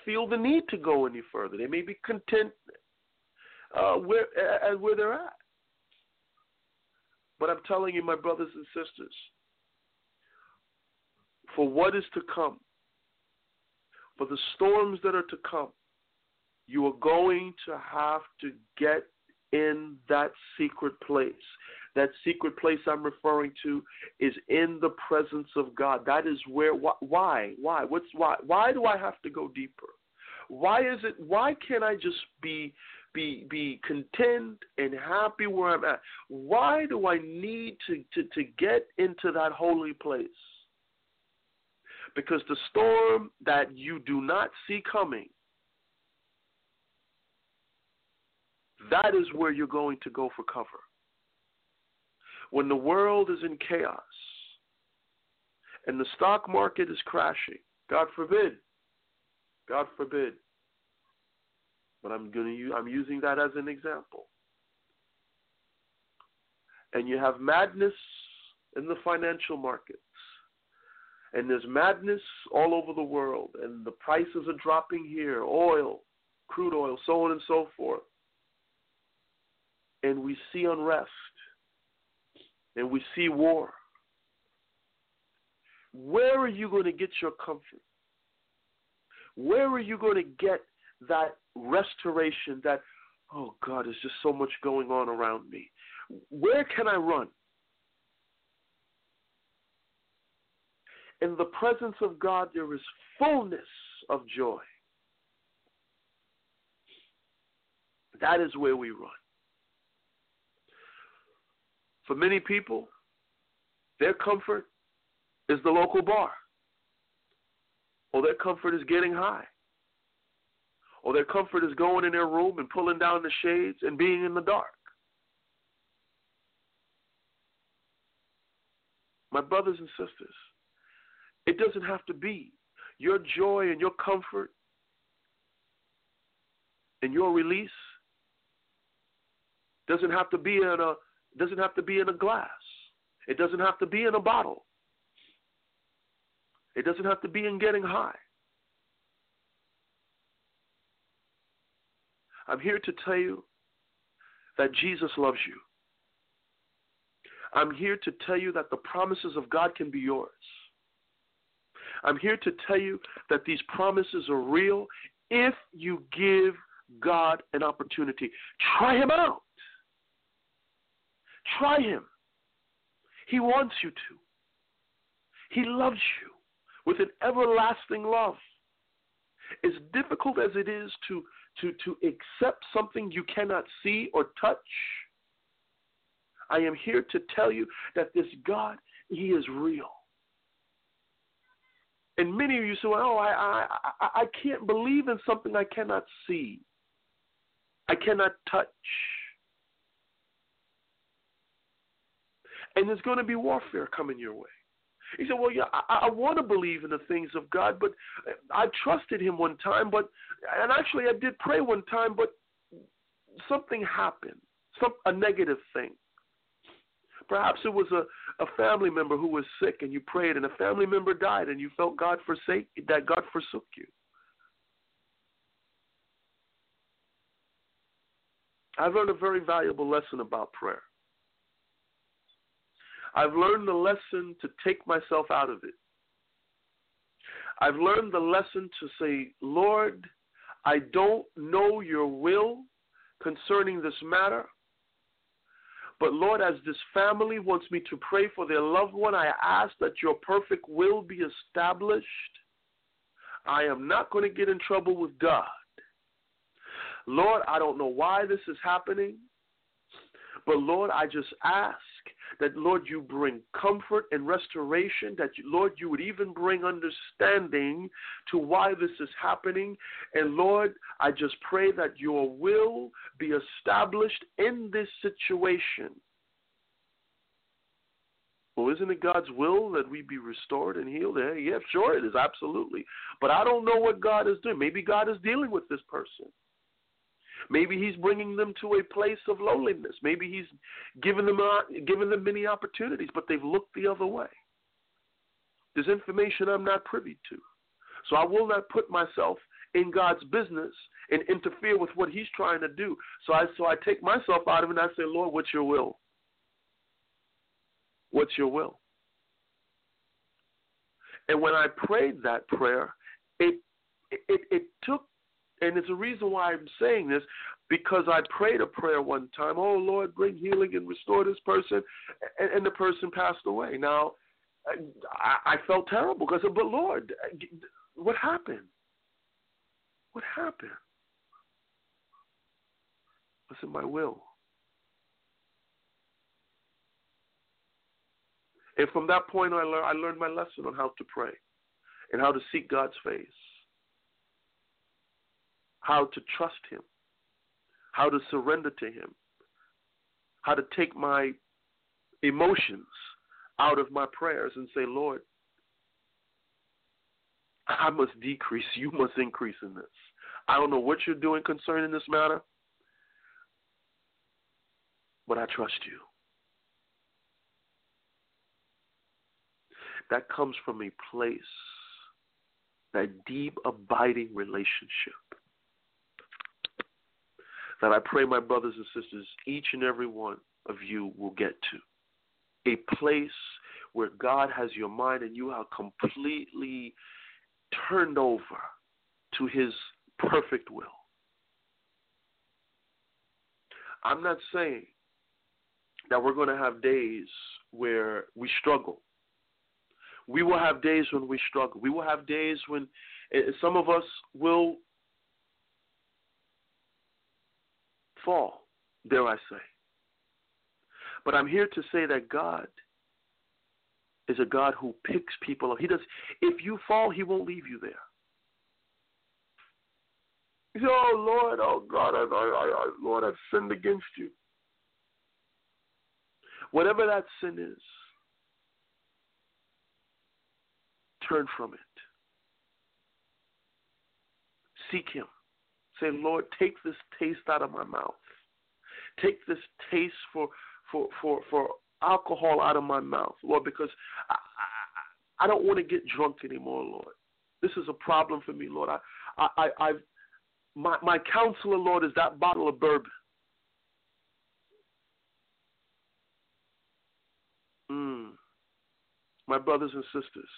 feel the need to go any further. They may be content uh, where, at where they're at. But I'm telling you, my brothers and sisters, for what is to come, for the storms that are to come, you are going to have to get in that secret place. That secret place I'm referring to is in the presence of God. That is where why why what's why why do I have to go deeper? Why is it why can't I just be be be content and happy where I'm at. Why do I need to, to, to get into that holy place? Because the storm that you do not see coming, that is where you're going to go for cover. When the world is in chaos and the stock market is crashing, God forbid, God forbid, but I'm going to use, I'm using that as an example. And you have madness in the financial markets. And there's madness all over the world, and the prices are dropping here oil, crude oil, so on and so forth. And we see unrest, and we see war. Where are you going to get your comfort? Where are you going to get that restoration that, oh God, there's just so much going on around me. Where can I run? In the presence of God, there is fullness of joy. That is where we run. For many people, their comfort is the local bar, or their comfort is getting high or their comfort is going in their room and pulling down the shades and being in the dark. My brothers and sisters, it doesn't have to be. Your joy and your comfort and your release doesn't have to be in a doesn't have to be in a glass. It doesn't have to be in a bottle. It doesn't have to be in getting high. I'm here to tell you that Jesus loves you. I'm here to tell you that the promises of God can be yours. I'm here to tell you that these promises are real if you give God an opportunity. Try Him out. Try Him. He wants you to. He loves you with an everlasting love. As difficult as it is to to, to accept something you cannot see or touch. I am here to tell you that this God, He is real. And many of you say, "Oh, I, I, I can't believe in something I cannot see, I cannot touch." And there's going to be warfare coming your way. He said, Well, yeah, I, I want to believe in the things of God, but I trusted Him one time, but, and actually I did pray one time, but something happened, some, a negative thing. Perhaps it was a, a family member who was sick and you prayed and a family member died and you felt God forsake that God forsook you. I've learned a very valuable lesson about prayer. I've learned the lesson to take myself out of it. I've learned the lesson to say, Lord, I don't know your will concerning this matter. But Lord, as this family wants me to pray for their loved one, I ask that your perfect will be established. I am not going to get in trouble with God. Lord, I don't know why this is happening, but Lord, I just ask that, Lord, you bring comfort and restoration, that, Lord, you would even bring understanding to why this is happening. And, Lord, I just pray that your will be established in this situation. Well, isn't it God's will that we be restored and healed? Yeah, yeah, sure it is, absolutely. But I don't know what God is doing. Maybe God is dealing with this person. Maybe He's bringing them to a place of lowliness. Maybe He's giving them uh, giving them many opportunities, but they've looked the other way. There's information I'm not privy to, so I will not put myself in God's business and interfere with what He's trying to do. So I so I take myself out of it and I say, Lord, what's Your will? What's your will? And when I prayed that prayer, it it it took and it's a reason why I'm saying this because I prayed a prayer one time, oh Lord, bring healing and restore this person, and, and the person passed away. Now, I, I felt terrible because, but Lord, what happened? What happened? What's in my will? And from that point, I, learned, I learned my lesson on how to pray and how to seek God's face, how to trust Him, how to surrender to Him, how to take my emotions out of my prayers and say, Lord, I must decrease, you must increase in this. I don't know what you're doing concerning this matter, but I trust you. that comes from a place, that deep, abiding relationship. That I pray, my brothers and sisters, each and every one of you will get to. A place where God has your mind and you are completely turned over to His perfect will. I'm not saying that we're going to have days where we struggle we will have days when we struggle. We will have days when eh, some of us will fall, dare I say. But I'm here to say that God is a God who picks people up. He does. If you fall, He won't leave you there. You say, "Oh Lord, oh God, I, I, I, Lord, I've sinned against you." Whatever that sin is, turn from it. Seek Him. Say, Lord, take this taste out of my mouth. Take this taste for for for for alcohol out of my mouth, Lord, because I I, I don't want to get drunk anymore, Lord. This is a problem for me, Lord. I I, I I've my my counselor, Lord, is that bottle of bourbon. Mm. My brothers and sisters,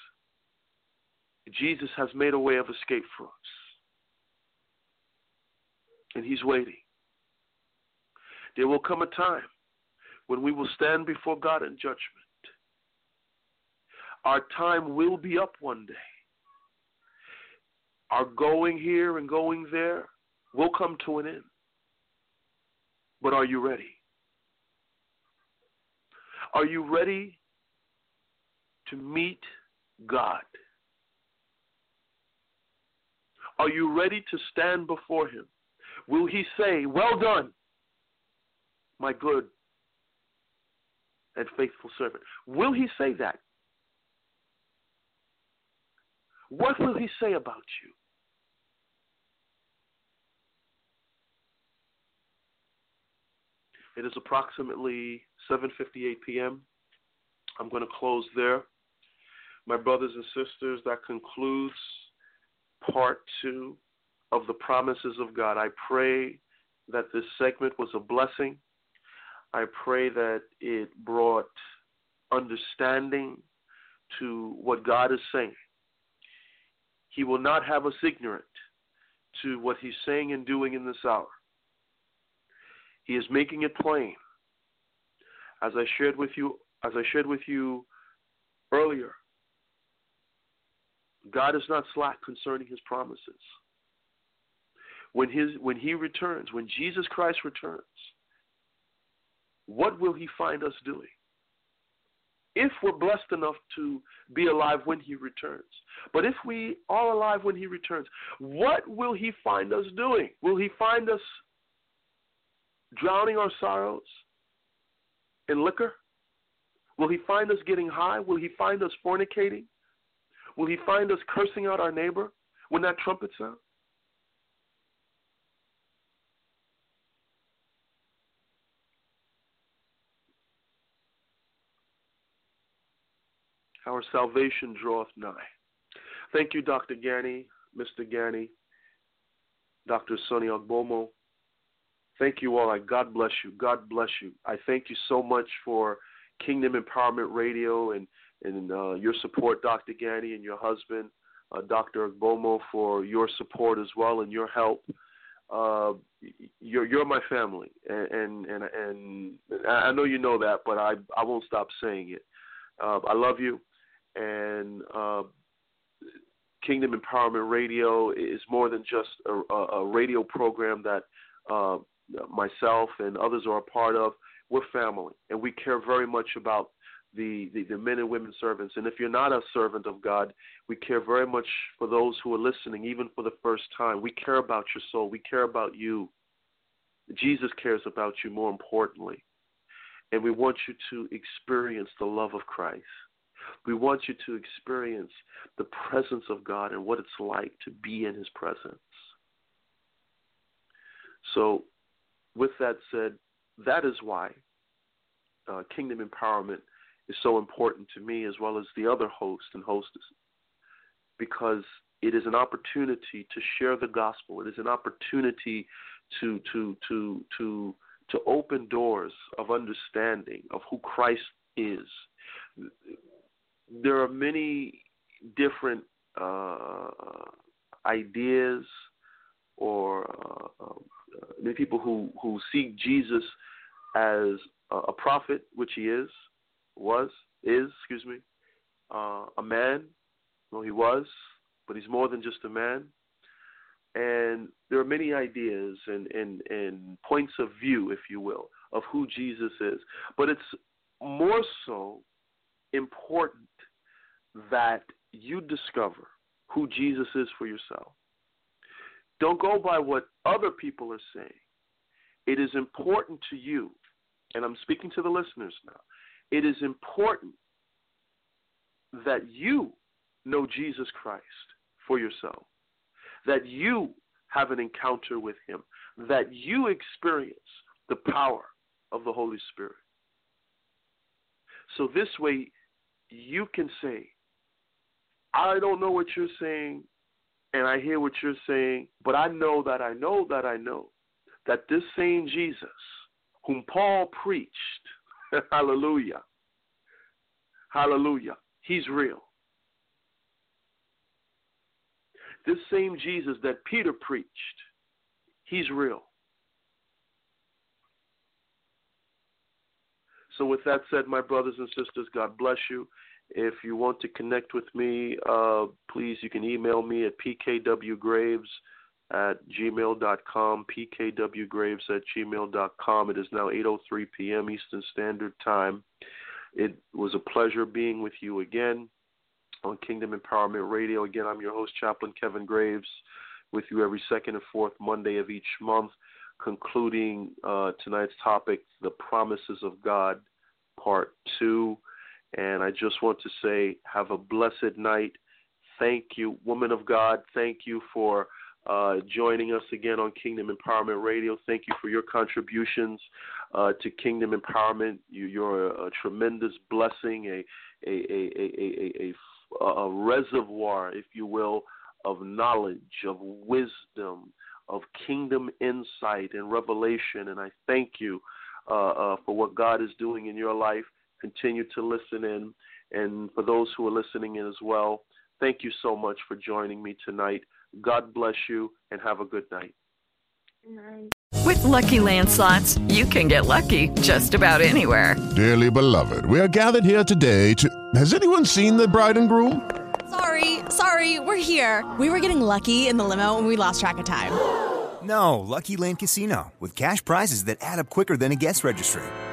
Jesus has made a way of escape for us. And He's waiting. There will come a time when we will stand before God in judgment. Our time will be up one day. Our going here and going there will come to an end. But are you ready? Are you ready to meet God? Are you ready to stand before him? Will he say, Well done, my good and faithful servant? Will he say that? What will he say about you? It is approximately 7:58 p.m. I'm going to close there. My brothers and sisters, that concludes part two of the promises of God. I pray that this segment was a blessing. I pray that it brought understanding to what God is saying. He will not have us ignorant to what He's saying and doing in this hour. He is making it plain. As I shared with you, as I shared with you earlier, God is not slack concerning his promises. When his when he returns, when Jesus Christ returns, what will he find us doing? If we're blessed enough to be alive when he returns. But if we are alive when he returns, what will he find us doing? Will he find us drowning our sorrows in liquor? Will he find us getting high? Will he find us fornicating? Will he find us cursing out our neighbor when that trumpet sounds? Our salvation draweth nigh. Thank you, Dr. Gani, Mr. Gani, Dr. Sonny Ogbomo. Thank you all. I God bless you. God bless you. I thank you so much for Kingdom Empowerment Radio and and uh, your support, Dr. Gani, and your husband, uh, Dr. Ogbomo, for your support as well and your help. Uh, you're you're my family, and, and and and I know you know that, but I I won't stop saying it. Uh, I love you, and uh, Kingdom Empowerment Radio is more than just a, a radio program that uh, myself and others are a part of. We're family, and we care very much about the, the, the men and women servants. And if you're not a servant of God, we care very much for those who are listening, even for the first time. We care about your soul. We care about you. Jesus cares about you more importantly. And we want you to experience the love of Christ. We want you to experience the presence of God and what it's like to be in His presence. So, with that said, that is why uh, Kingdom Empowerment is so important to me as well as the other hosts and hostesses because it is an opportunity to share the gospel. It is an opportunity to to to to to open doors of understanding of who Christ is. There are many different uh, ideas or uh, uh, many people who, who see Jesus as a, a prophet, which he is, was, is, excuse me, uh, a man. Well, he was, but he's more than just a man. And there are many ideas and, and, and points of view, if you will, of who Jesus is. But it's more so important that you discover who Jesus is for yourself. Don't go by what other people are saying. It is important to you, and I'm speaking to the listeners now it is important that you know Jesus Christ for yourself, that you have an encounter with Him, that you experience the power of the Holy Spirit. So this way, you can say, I don't know what you're saying, and I hear what you're saying, but I know that I know that I know that this same Jesus, whom Paul preached, Hallelujah. Hallelujah. He's real. This same Jesus that Peter preached, he's real. So, with that said, my brothers and sisters, God bless you. If you want to connect with me, uh, please, you can email me at pkwgraves at gmail.com, pkwgraves at gmail.com. It is now 8.03 p.m. Eastern Standard Time. It was a pleasure being with you again on Kingdom Empowerment Radio. Again, I'm your host, Chaplain Kevin Graves, with you every second and fourth Monday of each month, concluding uh, tonight's topic, The Promises of God, Part 2. And I just want to say, have a blessed night. Thank you, woman of God. Thank you for uh, joining us again on Kingdom Empowerment Radio. Thank you for your contributions uh, to Kingdom Empowerment. You, are a, a, tremendous blessing, a a, a, a, a, reservoir, if you will, of knowledge, of wisdom, of kingdom insight and revelation. And I thank you uh, uh, for what God is doing in your life. Continue to listen in. And for those who are listening in as well, thank you so much for joining me tonight. God bless you and have a good night. With LuckyLand Slots, you can get lucky just about anywhere. Dearly beloved, we are gathered here today to. Has anyone seen the bride and groom? Sorry, sorry, we're here. We were getting lucky in the limo and we lost track of time. No, Lucky Land Casino, with cash prizes that add up quicker than a guest registry.